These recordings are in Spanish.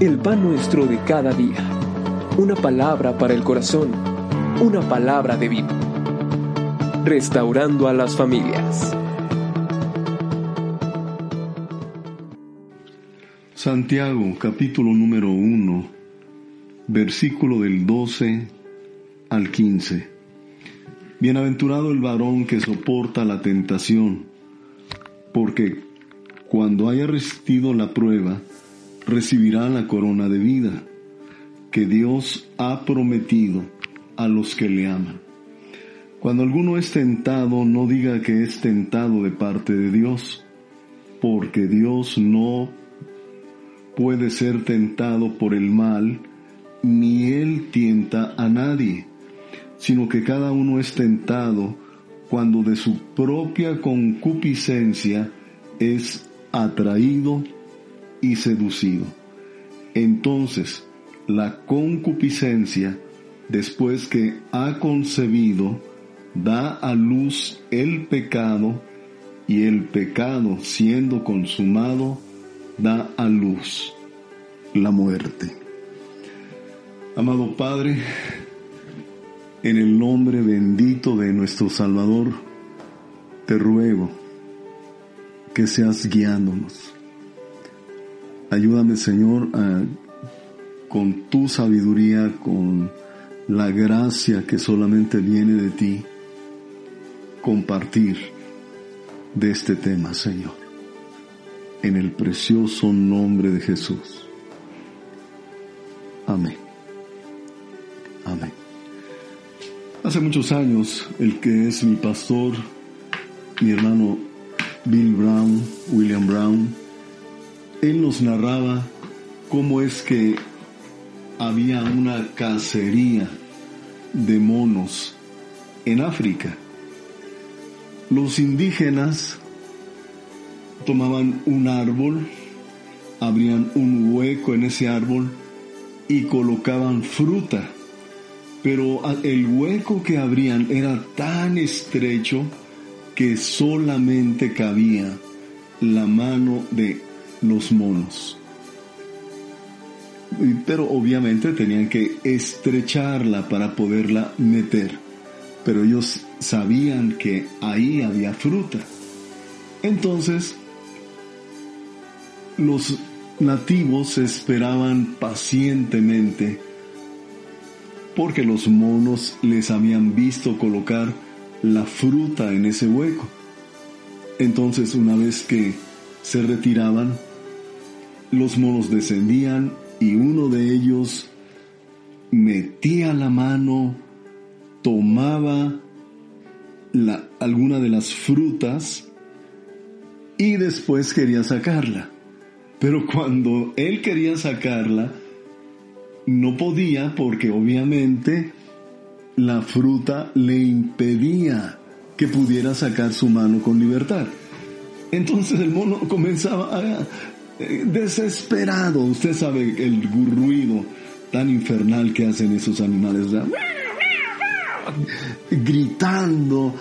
el pan nuestro de cada día. Una palabra para el corazón, una palabra de vida. Restaurando a las familias. Santiago capítulo número 1, versículo del 12 al 15. Bienaventurado el varón que soporta la tentación, porque cuando haya resistido la prueba, recibirá la corona de vida que Dios ha prometido a los que le aman. Cuando alguno es tentado, no diga que es tentado de parte de Dios, porque Dios no puede ser tentado por el mal, ni él tienta a nadie, sino que cada uno es tentado cuando de su propia concupiscencia es atraído y seducido. Entonces, la concupiscencia, después que ha concebido, da a luz el pecado, y el pecado, siendo consumado, da a luz la muerte. Amado Padre, en el nombre bendito de nuestro Salvador, te ruego que seas guiándonos. Ayúdame, Señor, con tu sabiduría, con la gracia que solamente viene de ti, compartir de este tema, Señor. En el precioso nombre de Jesús. Amén. Amén. Hace muchos años, el que es mi pastor, mi hermano Bill Brown, William Brown, él nos narraba cómo es que había una cacería de monos en África. Los indígenas tomaban un árbol, abrían un hueco en ese árbol y colocaban fruta, pero el hueco que abrían era tan estrecho que solamente cabía la mano de los monos. Pero obviamente tenían que estrecharla para poderla meter. Pero ellos sabían que ahí había fruta. Entonces, los nativos esperaban pacientemente porque los monos les habían visto colocar la fruta en ese hueco. Entonces, una vez que se retiraban, los monos descendían y uno de ellos metía la mano, tomaba alguna de las frutas y después quería sacarla. Pero cuando él quería sacarla, no podía porque obviamente la fruta le impedía que pudiera sacar su mano con libertad. Entonces el mono comenzaba a, desesperado. Usted sabe el ruido tan infernal que hacen esos animales, gritando.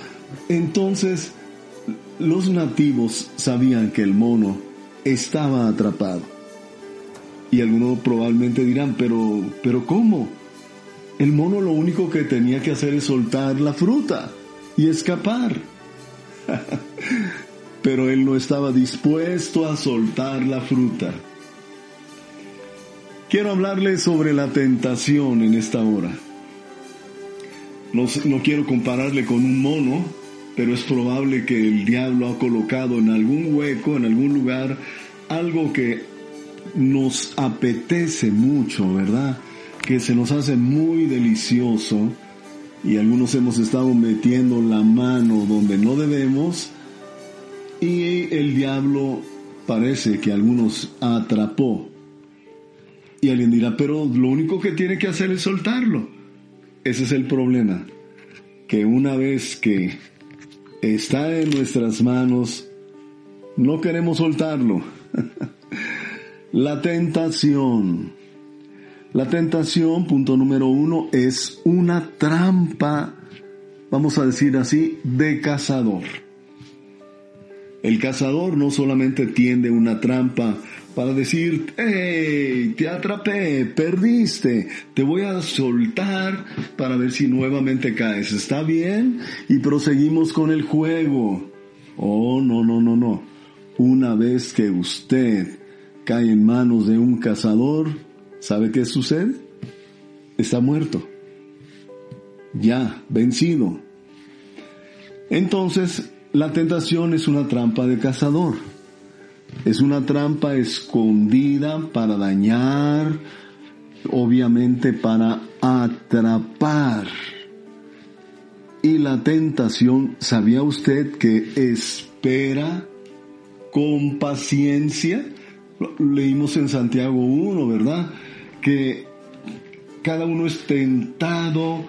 Entonces, los nativos sabían que el mono estaba atrapado. Y algunos probablemente dirán, pero, pero ¿cómo? El mono lo único que tenía que hacer es soltar la fruta y escapar. pero él no estaba dispuesto a soltar la fruta. Quiero hablarle sobre la tentación en esta hora. No, no, quiero compararle con un mono, pero es probable que el diablo ha colocado en algún hueco, en algún lugar, algo que nos apetece mucho, ¿verdad? Que se nos hace muy delicioso y algunos hemos estado metiendo la mano donde no debemos y el diablo parece que algunos atrapó. Y alguien dirá, pero lo único que tiene que hacer es soltarlo. Ese es el problema. Que una vez que está en nuestras manos, no queremos soltarlo. La tentación. La tentación, punto número uno, es una trampa, vamos a decir así, de cazador. El cazador no solamente tiende una trampa para decir, hey, te atrapé, perdiste, te voy a soltar para ver si nuevamente caes. ¿Está bien? Y proseguimos con el juego. Oh, no, no, no, no. Una vez que usted cae en manos de un cazador, ¿sabe qué sucede? Está muerto. Ya, vencido. Entonces, la tentación es una trampa de cazador. Es una trampa escondida para dañar, obviamente para atrapar. Y la tentación, ¿sabía usted que espera con paciencia? Leímos en Santiago 1, ¿verdad? Que cada uno es tentado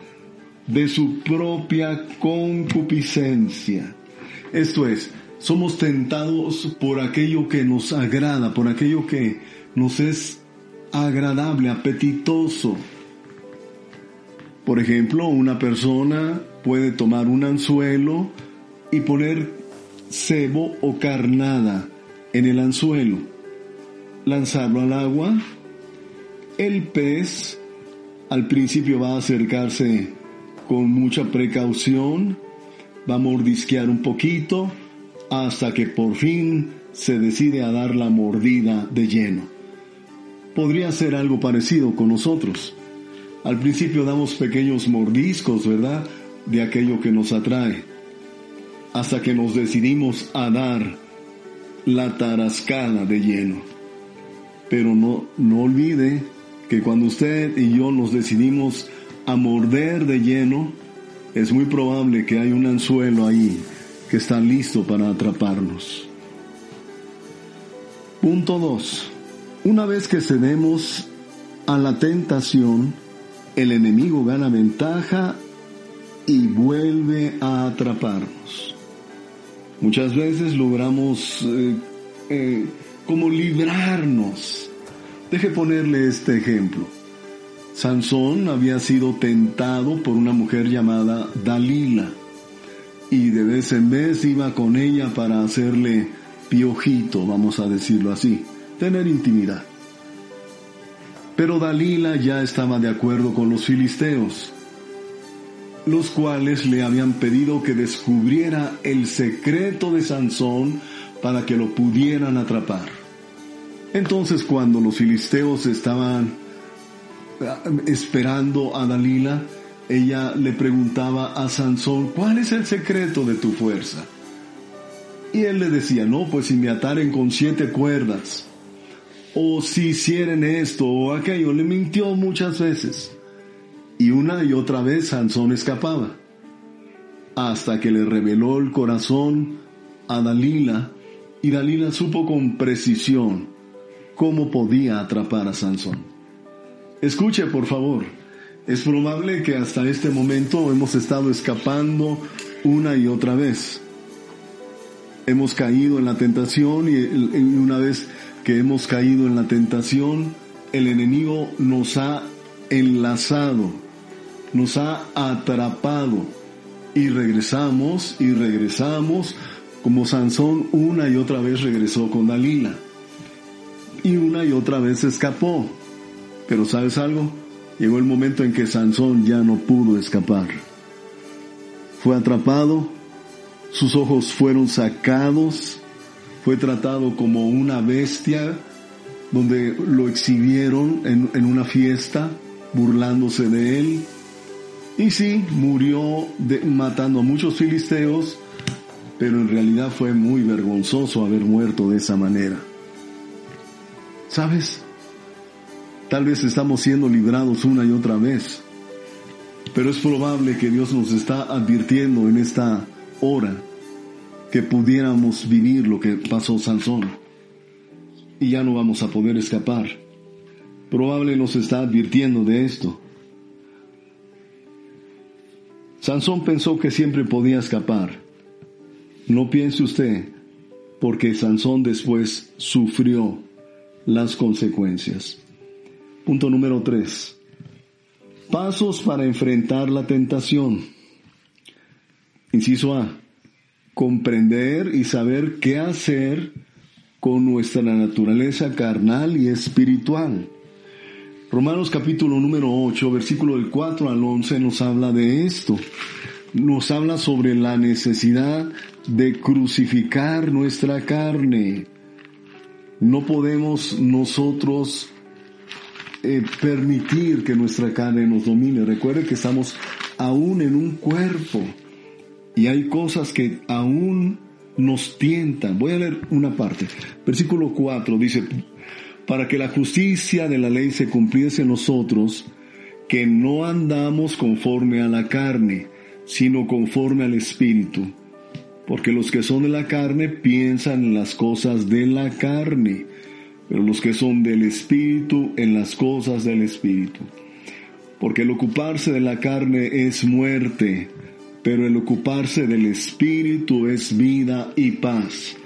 de su propia concupiscencia. Esto es, somos tentados por aquello que nos agrada, por aquello que nos es agradable, apetitoso. Por ejemplo, una persona puede tomar un anzuelo y poner cebo o carnada en el anzuelo, lanzarlo al agua. El pez al principio va a acercarse con mucha precaución, va a mordisquear un poquito hasta que por fin se decide a dar la mordida de lleno. Podría ser algo parecido con nosotros. Al principio damos pequeños mordiscos, ¿verdad? De aquello que nos atrae. Hasta que nos decidimos a dar la tarascada de lleno. Pero no, no olvide que cuando usted y yo nos decidimos a morder de lleno, es muy probable que hay un anzuelo ahí que está listo para atraparnos. Punto 2. Una vez que cedemos a la tentación, el enemigo gana ventaja y vuelve a atraparnos. Muchas veces logramos eh, eh, como librarnos. Deje ponerle este ejemplo. Sansón había sido tentado por una mujer llamada Dalila y de vez en vez iba con ella para hacerle piojito, vamos a decirlo así, tener intimidad. Pero Dalila ya estaba de acuerdo con los filisteos, los cuales le habían pedido que descubriera el secreto de Sansón para que lo pudieran atrapar. Entonces cuando los filisteos estaban esperando a Dalila, ella le preguntaba a Sansón, ¿cuál es el secreto de tu fuerza? Y él le decía, no, pues si me ataren con siete cuerdas, o si hicieren esto o aquello, le mintió muchas veces. Y una y otra vez Sansón escapaba, hasta que le reveló el corazón a Dalila, y Dalila supo con precisión cómo podía atrapar a Sansón. Escuche, por favor. Es probable que hasta este momento hemos estado escapando una y otra vez. Hemos caído en la tentación y una vez que hemos caído en la tentación, el enemigo nos ha enlazado, nos ha atrapado y regresamos y regresamos como Sansón una y otra vez regresó con Dalila y una y otra vez escapó. Pero ¿sabes algo? Llegó el momento en que Sansón ya no pudo escapar. Fue atrapado, sus ojos fueron sacados, fue tratado como una bestia, donde lo exhibieron en, una fiesta, burlándose de él. Y sí, murió matando a muchos filisteos, pero en realidad fue muy vergonzoso haber muerto de esa manera. ¿Sabes? Tal vez estamos siendo librados una y otra vez, pero es probable que Dios nos está advirtiendo en esta hora que pudiéramos vivir lo que pasó Sansón y ya no vamos a poder escapar. Probable nos está advirtiendo de esto. Sansón pensó que siempre podía escapar. No piense usted, porque Sansón después sufrió las consecuencias. Punto número 3. Pasos para enfrentar la tentación. Inciso A. Comprender y saber qué hacer con nuestra naturaleza carnal y espiritual. Romanos capítulo número 8, versículo del 4 al 11 nos habla de esto. Nos habla sobre la necesidad de crucificar nuestra carne. No podemos nosotros eh, permitir que nuestra carne nos domine. Recuerde que estamos aún en un cuerpo y hay cosas que aún nos tientan. Voy a leer una parte. Versículo 4 dice, para que la justicia de la ley se cumpliese en nosotros, que no andamos conforme a la carne, sino conforme al Espíritu. Porque los que son de la carne piensan en las cosas de la carne, pero los que son del Espíritu en las cosas del Espíritu. Porque el ocuparse de la carne es muerte, pero el ocuparse del Espíritu es vida y paz.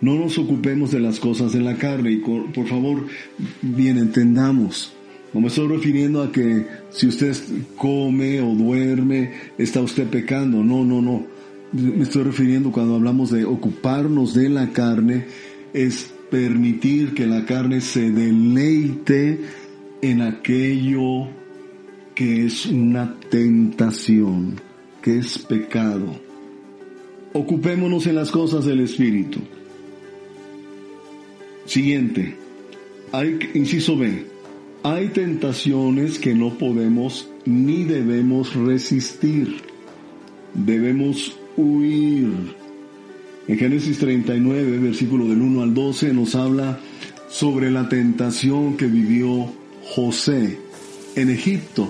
No nos ocupemos de las cosas de la carne y por favor, bien entendamos. No me estoy refiriendo a que si usted come o duerme, está usted pecando. No, no, no. Me estoy refiriendo cuando hablamos de ocuparnos de la carne, es permitir que la carne se deleite en aquello que es una tentación, que es pecado. Ocupémonos en las cosas del Espíritu. Siguiente. Hay, inciso B. Hay tentaciones que no podemos ni debemos resistir. Debemos huir. En Génesis 39, versículo del 1 al 12, nos habla sobre la tentación que vivió José en Egipto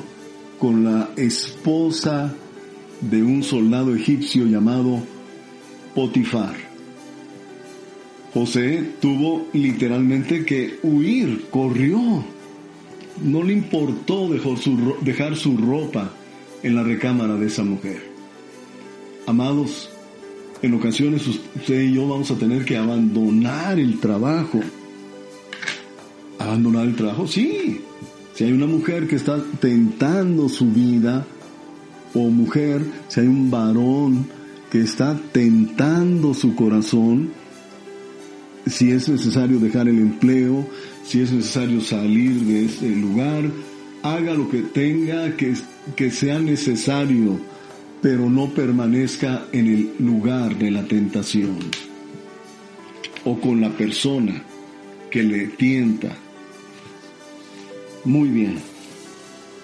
con la esposa de un soldado egipcio llamado Potifar. José tuvo literalmente que huir, corrió. No le importó dejar su ropa en la recámara de esa mujer. Amados, en ocasiones usted y yo vamos a tener que abandonar el trabajo. ¿Abandonar el trabajo? Sí. Si hay una mujer que está tentando su vida, o mujer, si hay un varón que está tentando su corazón, si es necesario dejar el empleo, si es necesario salir de ese lugar, haga lo que tenga que, que sea necesario, pero no permanezca en el lugar de la tentación o con la persona que le tienta. Muy bien.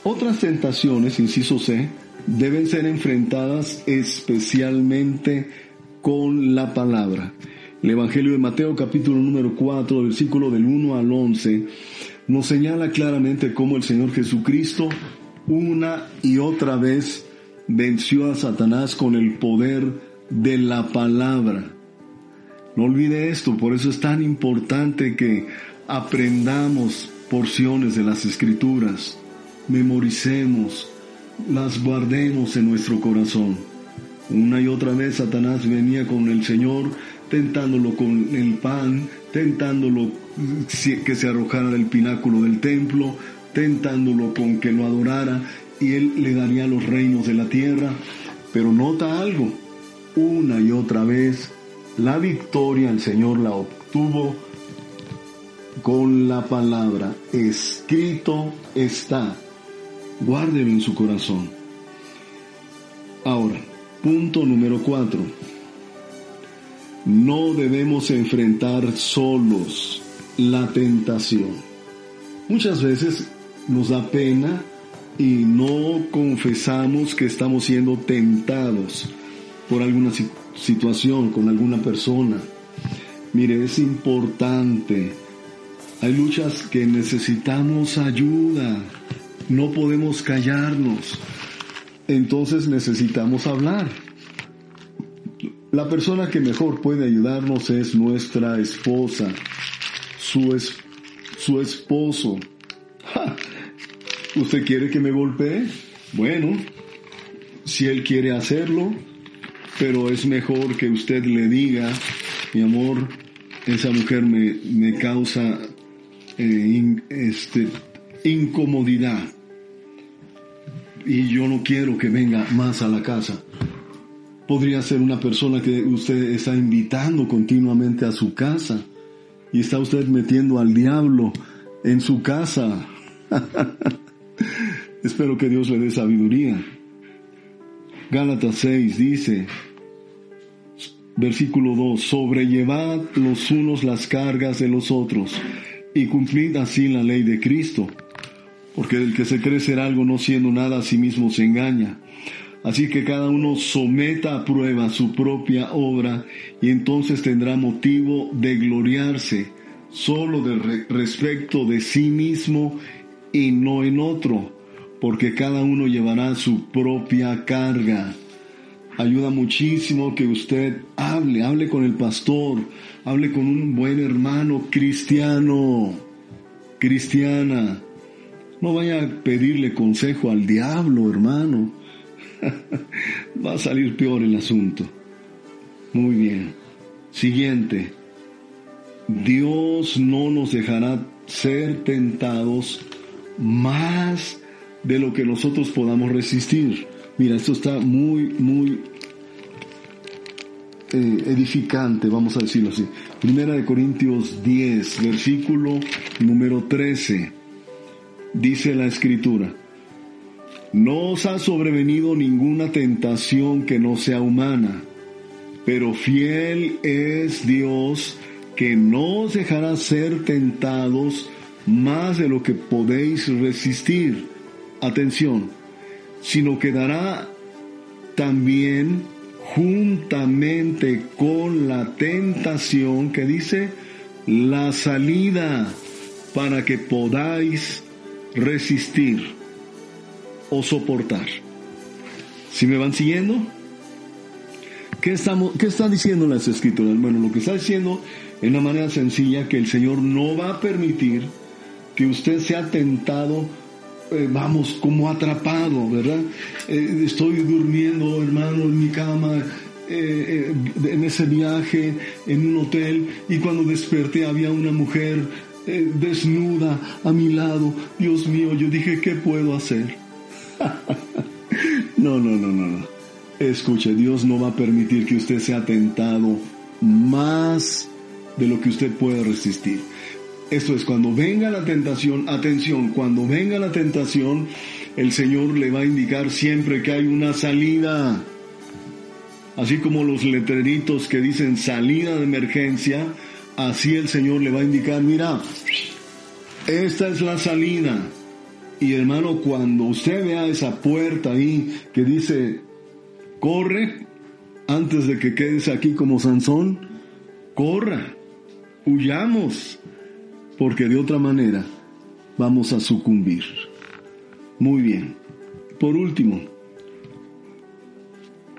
Otras tentaciones, inciso C, deben ser enfrentadas especialmente con la palabra. El Evangelio de Mateo capítulo número 4, versículo del 1 al 11, nos señala claramente cómo el Señor Jesucristo una y otra vez venció a Satanás con el poder de la palabra. No olvide esto, por eso es tan importante que aprendamos porciones de las escrituras, memoricemos, las guardemos en nuestro corazón. Una y otra vez Satanás venía con el Señor tentándolo con el pan, tentándolo que se arrojara del pináculo del templo, tentándolo con que lo adorara y él le daría los reinos de la tierra. Pero nota algo, una y otra vez la victoria el Señor la obtuvo con la palabra, escrito está. Guárdelo en su corazón. Ahora, punto número cuatro no debemos enfrentar solos la tentación. Muchas veces nos da pena y no confesamos que estamos siendo tentados por alguna situación, con alguna persona. Mire, es importante. Hay luchas que necesitamos ayuda. No podemos callarnos. Entonces necesitamos hablar. La persona que mejor puede ayudarnos es nuestra esposa, su, su esposo. ¿Usted quiere que me golpee? Bueno, si él quiere hacerlo, pero es mejor que usted le diga, mi amor, esa mujer me, me causa eh, este, incomodidad y yo no quiero que venga más a la casa. Podría ser una persona que usted está invitando continuamente a su casa y está usted metiendo al diablo en su casa. Espero que Dios le dé sabiduría. Gálatas 6 dice, versículo 2, sobrellevad los unos las cargas de los otros y cumplid así la ley de Cristo. Porque el que se cree ser algo no siendo nada a sí mismo se engaña. Así que cada uno someta a prueba su propia obra y entonces tendrá motivo de gloriarse solo de respecto de sí mismo y no en otro, porque cada uno llevará su propia carga. Ayuda muchísimo que usted hable, hable con el pastor, hable con un buen hermano cristiano, cristiana. No vaya a pedirle consejo al diablo, hermano. Va a salir peor el asunto. Muy bien. Siguiente. Dios no nos dejará ser tentados más de lo que nosotros podamos resistir. Mira, esto está muy, muy eh, edificante, vamos a decirlo así. Primera de Corintios 10, versículo número 13. Dice la escritura, no os ha sobrevenido ninguna tentación que no sea humana, pero fiel es Dios que no os dejará ser tentados más de lo que podéis resistir. Atención, sino que dará también juntamente con la tentación que dice la salida para que podáis resistir o soportar. ¿Si me van siguiendo? ¿Qué, estamos, ¿Qué están diciendo las escrituras? Bueno, lo que está diciendo en una manera sencilla que el Señor no va a permitir que usted sea tentado, eh, vamos, como atrapado, ¿verdad? Eh, estoy durmiendo, hermano, en mi cama, eh, en ese viaje, en un hotel, y cuando desperté había una mujer desnuda a mi lado. Dios mío, yo dije, ¿qué puedo hacer? no, no, no, no, no. Escuche, Dios no va a permitir que usted sea tentado más de lo que usted puede resistir. Esto es, cuando venga la tentación, atención, cuando venga la tentación, el Señor le va a indicar siempre que hay una salida. Así como los letreritos que dicen salida de emergencia, así el Señor le va a indicar, mira, esta es la salida. Y hermano, cuando usted vea esa puerta ahí que dice, corre, antes de que quedes aquí como Sansón, corra huyamos, porque de otra manera vamos a sucumbir. Muy bien. Por último,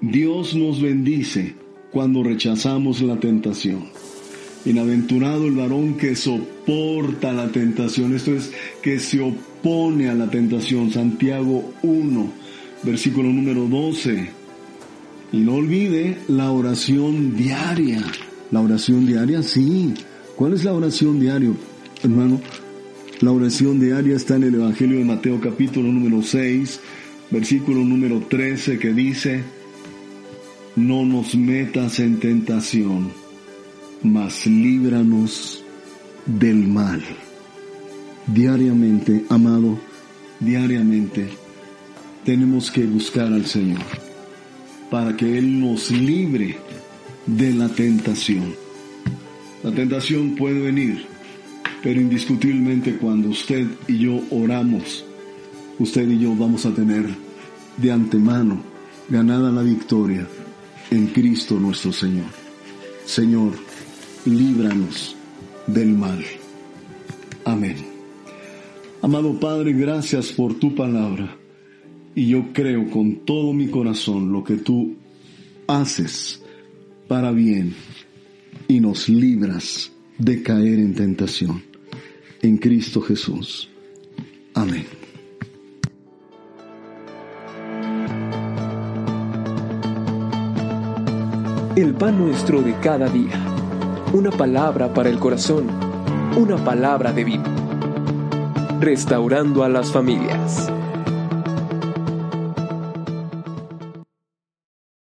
Dios nos bendice cuando rechazamos la tentación. Bienaventurado el varón que soporta la tentación, esto es, que se opone a la tentación. Santiago 1, versículo número 12. Y no olvide la oración diaria. La oración diaria, sí, ¿Cuál es la oración diaria, hermano? La oración diaria está en el Evangelio de Mateo capítulo número 6, versículo número 13 que dice, no nos metas en tentación, mas líbranos del mal. Diariamente, amado, diariamente tenemos que buscar al Señor para que Él nos libre de la tentación. La tentación puede venir, pero indiscutiblemente cuando usted y yo oramos, usted y yo vamos a tener de antemano ganada la victoria en Cristo nuestro Señor. Señor, líbranos del mal. Amén. Amado Padre, gracias por tu palabra. Y yo creo con todo mi corazón lo que tú haces para bien y nos libras de caer en tentación. En Cristo Jesús. Amén. El pan nuestro de cada día. Una palabra para el corazón. Una palabra de vida. Restaurando a las familias.